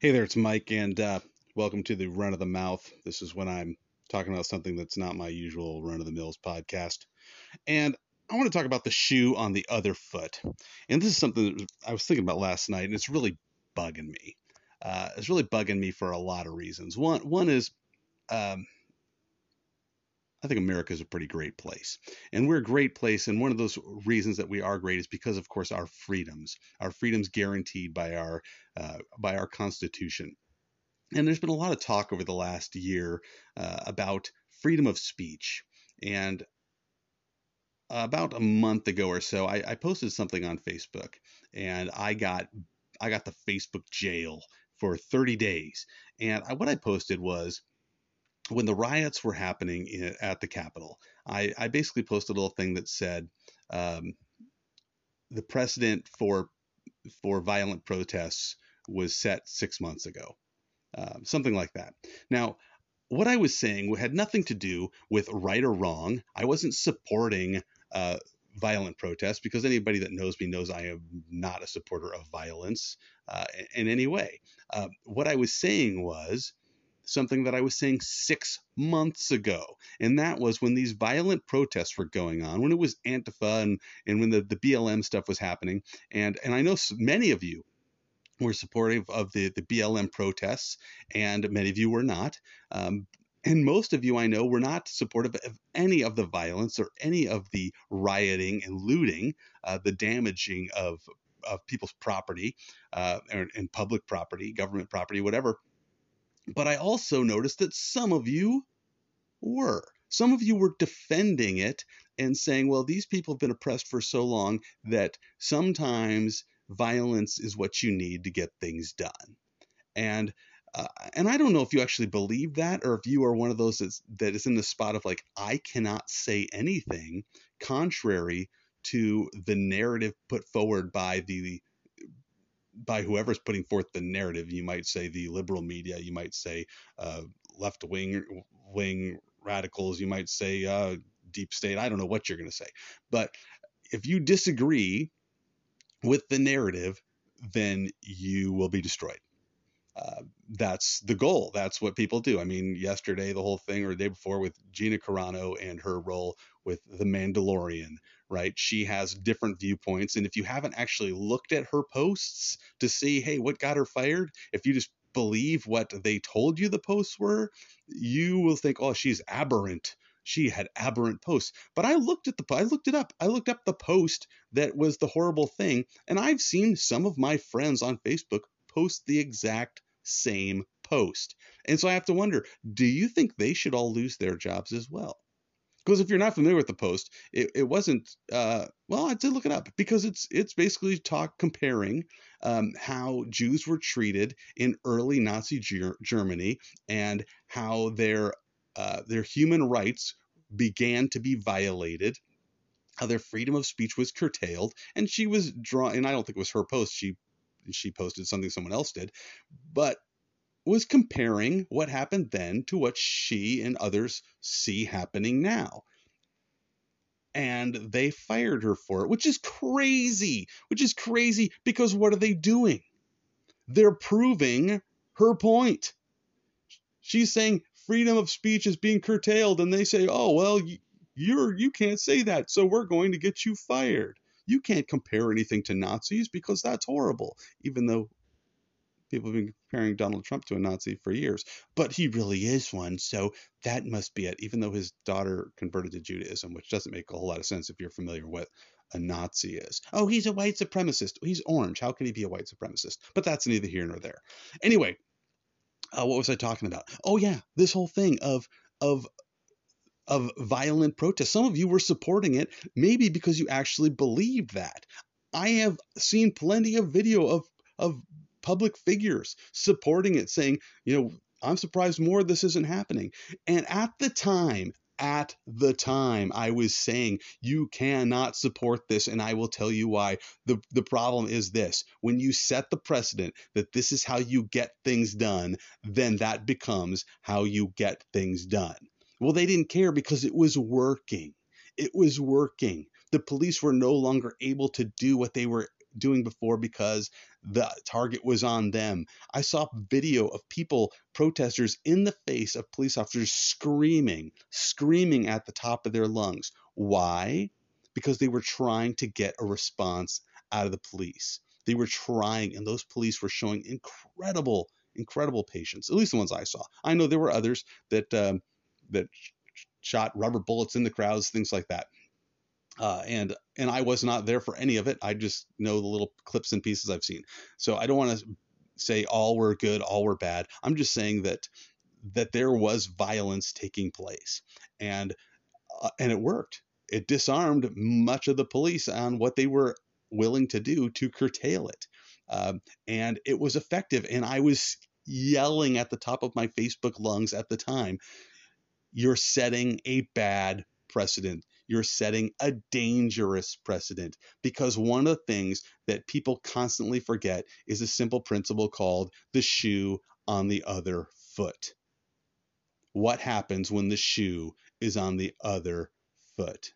Hey there, it's Mike, and uh, welcome to the Run of the Mouth. This is when I'm talking about something that's not my usual Run of the Mills podcast. And I want to talk about the shoe on the other foot. And this is something I was thinking about last night, and it's really bugging me. Uh, it's really bugging me for a lot of reasons. One, one is um, I think America is a pretty great place. And we're a great place. And one of those reasons that we are great is because, of course, our freedoms, our freedoms guaranteed by our, uh, by our Constitution. And there's been a lot of talk over the last year uh, about freedom of speech. And about a month ago or so, I, I posted something on Facebook and I got I got the Facebook jail for 30 days. And I, what I posted was when the riots were happening in, at the Capitol, I, I, basically posted a little thing that said um, the precedent for for violent protests was set six months ago, uh, something like that. Now, what I was saying had nothing to do with right or wrong. I wasn't supporting uh, violent protests because anybody that knows me knows I am not a supporter of violence uh, in any way. Uh, what I was saying was something that I was saying six months ago. And that was when these violent protests were going on, when it was Antifa and, and when the, the BLM stuff was happening. And, and I know many of you were supportive of the, the BLM protests, and many of you were not. Um, and most of you I know were not supportive of any of the violence or any of the rioting and looting, uh, the damaging of of people's property uh, and, and public property, government property, whatever but I also noticed that some of you were. Some of you were defending it and saying, well, these people have been oppressed for so long that sometimes violence is what you need to get things done. And uh, and I don't know if you actually believe that or if you are one of those that's, that is in the spot of like, I cannot say anything contrary to the narrative put forward by the by whoever's putting forth the narrative. You might say the liberal media, you might say uh, left wing wing radicals, you might say uh, deep state. I don't know what you're going to say, but if you disagree with the narrative, then you will be destroyed. Uh, that's the goal. That's what people do. I mean, yesterday, the whole thing, or the day before, with Gina Carano and her role with The Mandalorian, right? She has different viewpoints. And if you haven't actually looked at her posts to see, hey, what got her fired, if you just believe what they told you the posts were, you will think, oh, she's aberrant. She had aberrant posts. But I looked at the I looked it up. I looked up the post that was the horrible thing, and I've seen some of my friends on Facebook post the exact same post. And so I have to wonder, do you think they should all lose their jobs as well? because if you're not familiar with the post, it, it wasn't. Uh, well, I did look it up because it's it's basically talk comparing um, how Jews were treated in early Nazi Ger- Germany and how their uh, their human rights began to be violated, how their freedom of speech was curtailed, and she was drawn. And I don't think it was her post. She she posted something someone else did, but was comparing what happened then to what she and others see happening now. And they fired her for it, which is crazy, which is crazy because what are they doing? They're proving her point. She's saying freedom of speech is being curtailed, and they say, oh, well, you're, you can't say that, so we're going to get you fired. You can't compare anything to Nazis because that's horrible, even though People have been comparing Donald Trump to a Nazi for years, but he really is one. So that must be it, even though his daughter converted to Judaism, which doesn't make a whole lot of sense if you're familiar with what a Nazi is. Oh, he's a white supremacist. He's orange. How can he be a white supremacist? But that's neither here nor there. Anyway, uh, what was I talking about? Oh yeah, this whole thing of of of violent protest. Some of you were supporting it, maybe because you actually believed that. I have seen plenty of video of of public figures supporting it, saying, you know, I'm surprised more this isn't happening. And at the time, at the time I was saying you cannot support this and I will tell you why. The the problem is this. When you set the precedent that this is how you get things done, then that becomes how you get things done. Well, they didn't care because it was working. It was working. The police were no longer able to do what they were doing before because the target was on them. I saw video of people, protesters, in the face of police officers screaming, screaming at the top of their lungs. Why? Because they were trying to get a response out of the police. They were trying, and those police were showing incredible, incredible patience. At least the ones I saw. I know there were others that um, that shot rubber bullets in the crowds, things like that. Uh, and and I was not there for any of it. I just know the little clips and pieces I've seen. So I don't want to say all were good, all were bad. I'm just saying that that there was violence taking place, and uh, and it worked. It disarmed much of the police on what they were willing to do to curtail it, um, and it was effective. And I was yelling at the top of my Facebook lungs at the time, "You're setting a bad precedent." you're setting a dangerous precedent because one of the things that people constantly forget is a simple principle called the shoe on the other foot. What happens when the shoe is on the other foot?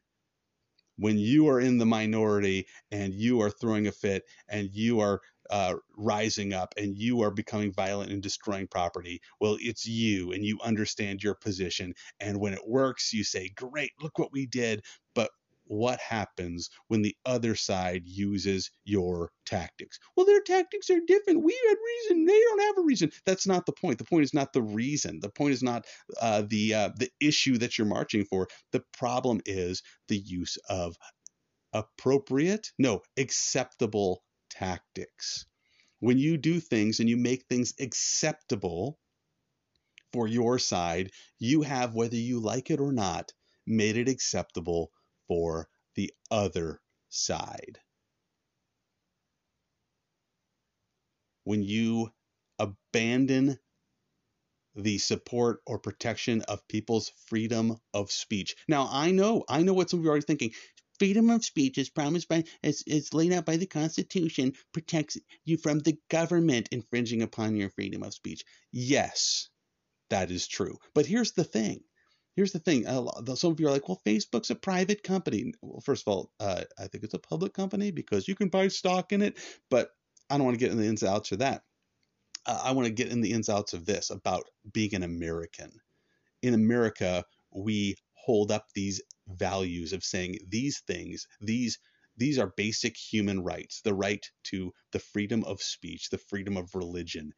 When you are in the minority and you are throwing a fit and you are uh, rising up and you are becoming violent and destroying property, well, it's you and you understand your position. And when it works, you say, Great, look what we did. But what happens when the other side uses your tactics? Well, their tactics are different. We had reason; they don't have a reason. That's not the point. The point is not the reason. The point is not uh, the uh, the issue that you're marching for. The problem is the use of appropriate, no, acceptable tactics. When you do things and you make things acceptable for your side, you have, whether you like it or not, made it acceptable for the other side. When you abandon the support or protection of people's freedom of speech. Now, I know, I know what some of you are thinking freedom of speech is promised by as is laid out by the Constitution protects you from the government infringing upon your freedom of speech. Yes, that is true. But here's the thing. Here's the thing. Uh, some of you are like, well, Facebook's a private company. Well, first of all, uh, I think it's a public company because you can buy stock in it. But I don't want to get in the ins and outs of that. Uh, I want to get in the ins and outs of this about being an American. In America, we hold up these values of saying these things, these these are basic human rights, the right to the freedom of speech, the freedom of religion.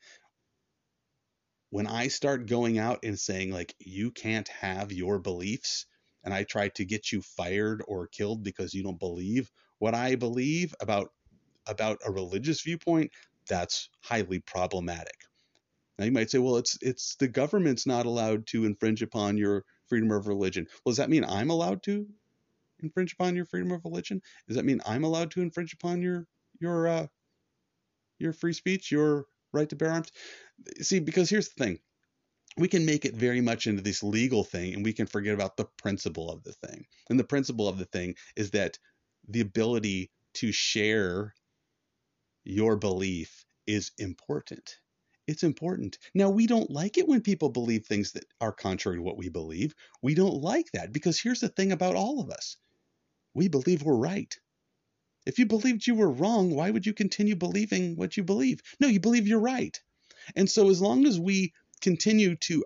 When I start going out and saying like you can't have your beliefs and I try to get you fired or killed because you don't believe what I believe about about a religious viewpoint, that's highly problematic. Now you might say, well, it's it's the government's not allowed to infringe upon your freedom of religion. Well, does that mean I'm allowed to infringe upon your freedom of religion? Does that mean I'm allowed to infringe upon your your uh, your free speech, your right to bear arms? See, because here's the thing. We can make it very much into this legal thing and we can forget about the principle of the thing. And the principle of the thing is that the ability to share your belief is important. It's important. Now, we don't like it when people believe things that are contrary to what we believe. We don't like that because here's the thing about all of us we believe we're right. If you believed you were wrong, why would you continue believing what you believe? No, you believe you're right. And so, as long as we continue to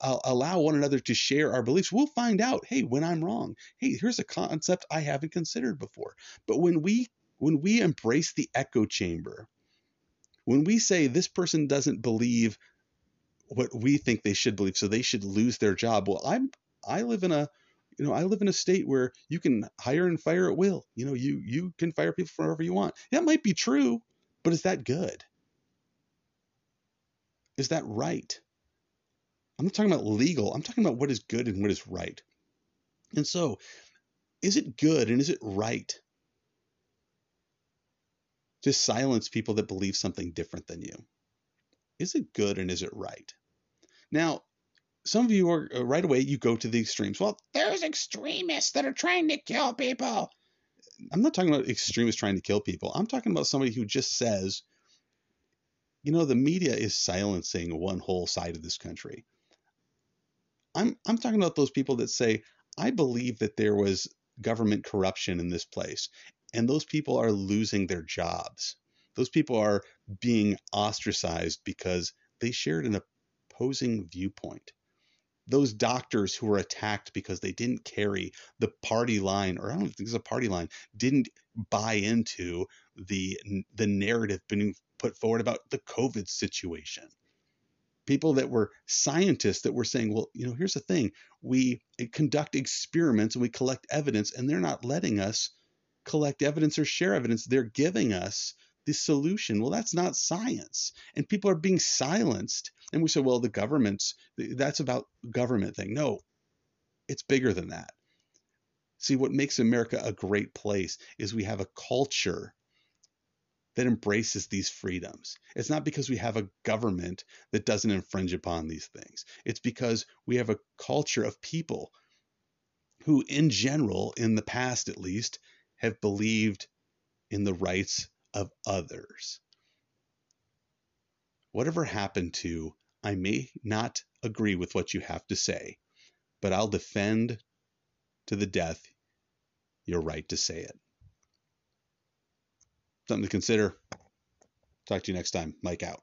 uh, allow one another to share our beliefs, we'll find out, hey, when I'm wrong, hey, here's a concept I haven't considered before. But when we when we embrace the echo chamber when we say this person doesn't believe what we think they should believe, so they should lose their job. Well, I'm I live in a you know I live in a state where you can hire and fire at will. You know you you can fire people for whatever you want. That might be true, but is that good? Is that right? I'm not talking about legal. I'm talking about what is good and what is right. And so, is it good and is it right to silence people that believe something different than you? Is it good and is it right? Now, some of you are uh, right away, you go to the extremes. Well, there's extremists that are trying to kill people. I'm not talking about extremists trying to kill people. I'm talking about somebody who just says, you know, the media is silencing one whole side of this country. I'm I'm talking about those people that say, I believe that there was government corruption in this place And those people are losing their jobs. Those people are being ostracized because they shared an opposing viewpoint. Those doctors who were attacked because they didn't carry the party line, or I don't think it's a party line, didn't buy into the the narrative being put forward about the COVID situation. People that were scientists that were saying, well, you know, here's the thing: we conduct experiments and we collect evidence, and they're not letting us collect evidence or share evidence. They're giving us the solution. Well, that's not science. And people are being silenced. And we say, well, the government's, that's about government thing. No, it's bigger than that. See, what makes America a great place is we have a culture that embraces these freedoms. It's not because we have a government that doesn't infringe upon these things. It's because we have a culture of people who, in general, in the past at least, have believed in the rights of others. Whatever happened to, I may not agree with what you have to say, but I'll defend to the death your right to say it. Something to consider. Talk to you next time. Mike out.